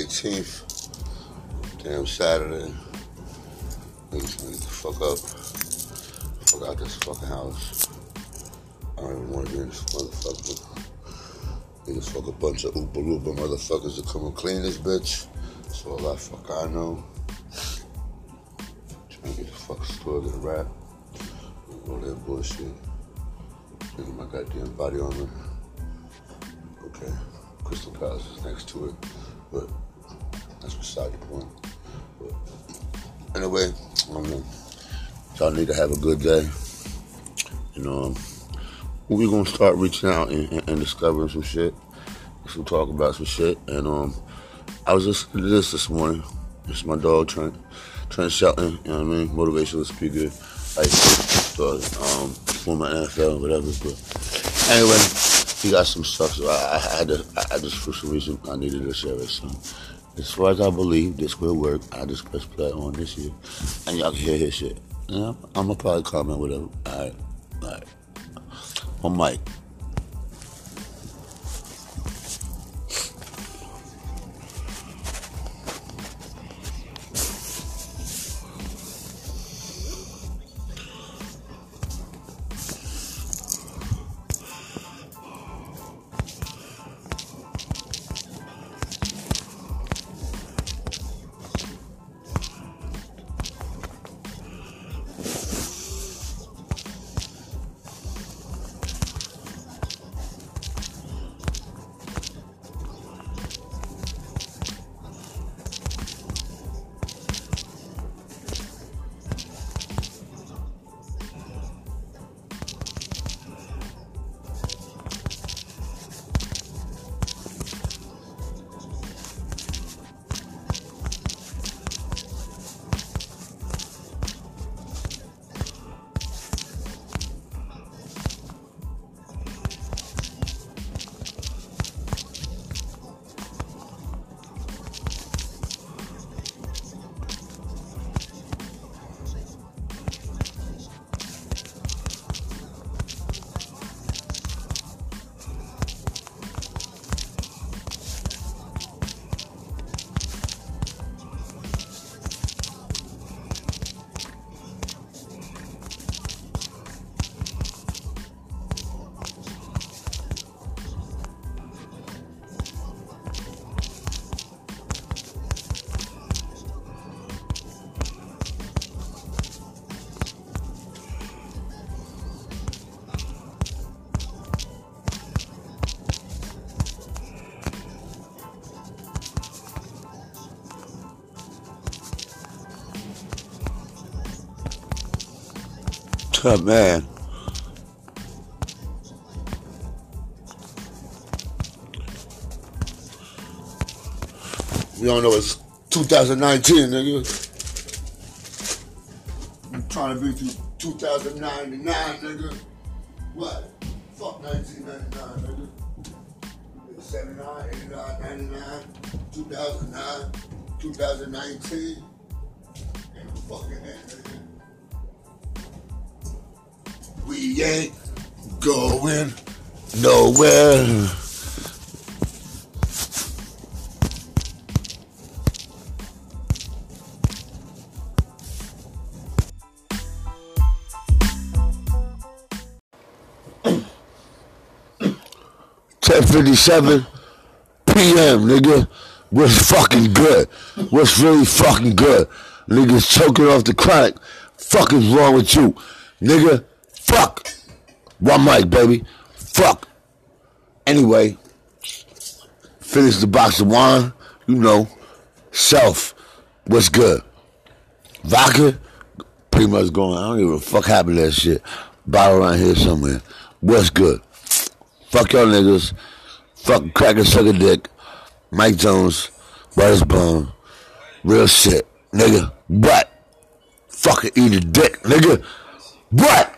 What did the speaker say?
18th. Damn Saturday. Niggas need to fuck up. Fuck out this fucking house. I don't even want to be in this motherfucker. Niggas fuck a bunch of Oopa motherfuckers to come and clean this bitch. That's all that fuck I know. Trying to get the fuck store, get a rap. All that bullshit. Nigga, my goddamn body armor. Okay. Crystal Palace is next to it. But that's beside the point. But anyway, um, y'all need to have a good day. You know, we're gonna start reaching out and, and, and discovering some shit. Some talk about some shit. And um, I was listening to this this morning. It's my dog Trent, Trent Shelton. You know what I mean? Motivational speaker. I thought um, former NFL, whatever. But anyway, he got some stuff. So I, I had to. I, I just for some reason I needed to share it. So as far as I believe this will work, I just press play on this year, and y'all can hear his shit. Yeah, I'm gonna probably comment whatever. All right, all right. On mic. Oh, man. We don't know it's 2019, nigga. I'm trying to be through 2099, nigga. What? Fuck 1999, nigga. 79, 89, 99, 2009, 2019. Ain't no fucking end, ain't going nowhere. Ten fifty-seven p.m. Nigga, what's fucking good? What's really fucking good? Niggas choking off the chronic. Fuck is wrong with you, nigga? Fuck. One mic, baby. Fuck. Anyway, finish the box of wine. You know, self. What's good? Vodka. Pretty much going. I don't give a fuck happened that shit. Bottle around here somewhere. What's good? Fuck y'all niggas. Fuck cracker sucker dick. Mike Jones. Brothers Bone. Real shit. Nigga. What? Fucking eat a dick. Nigga. What?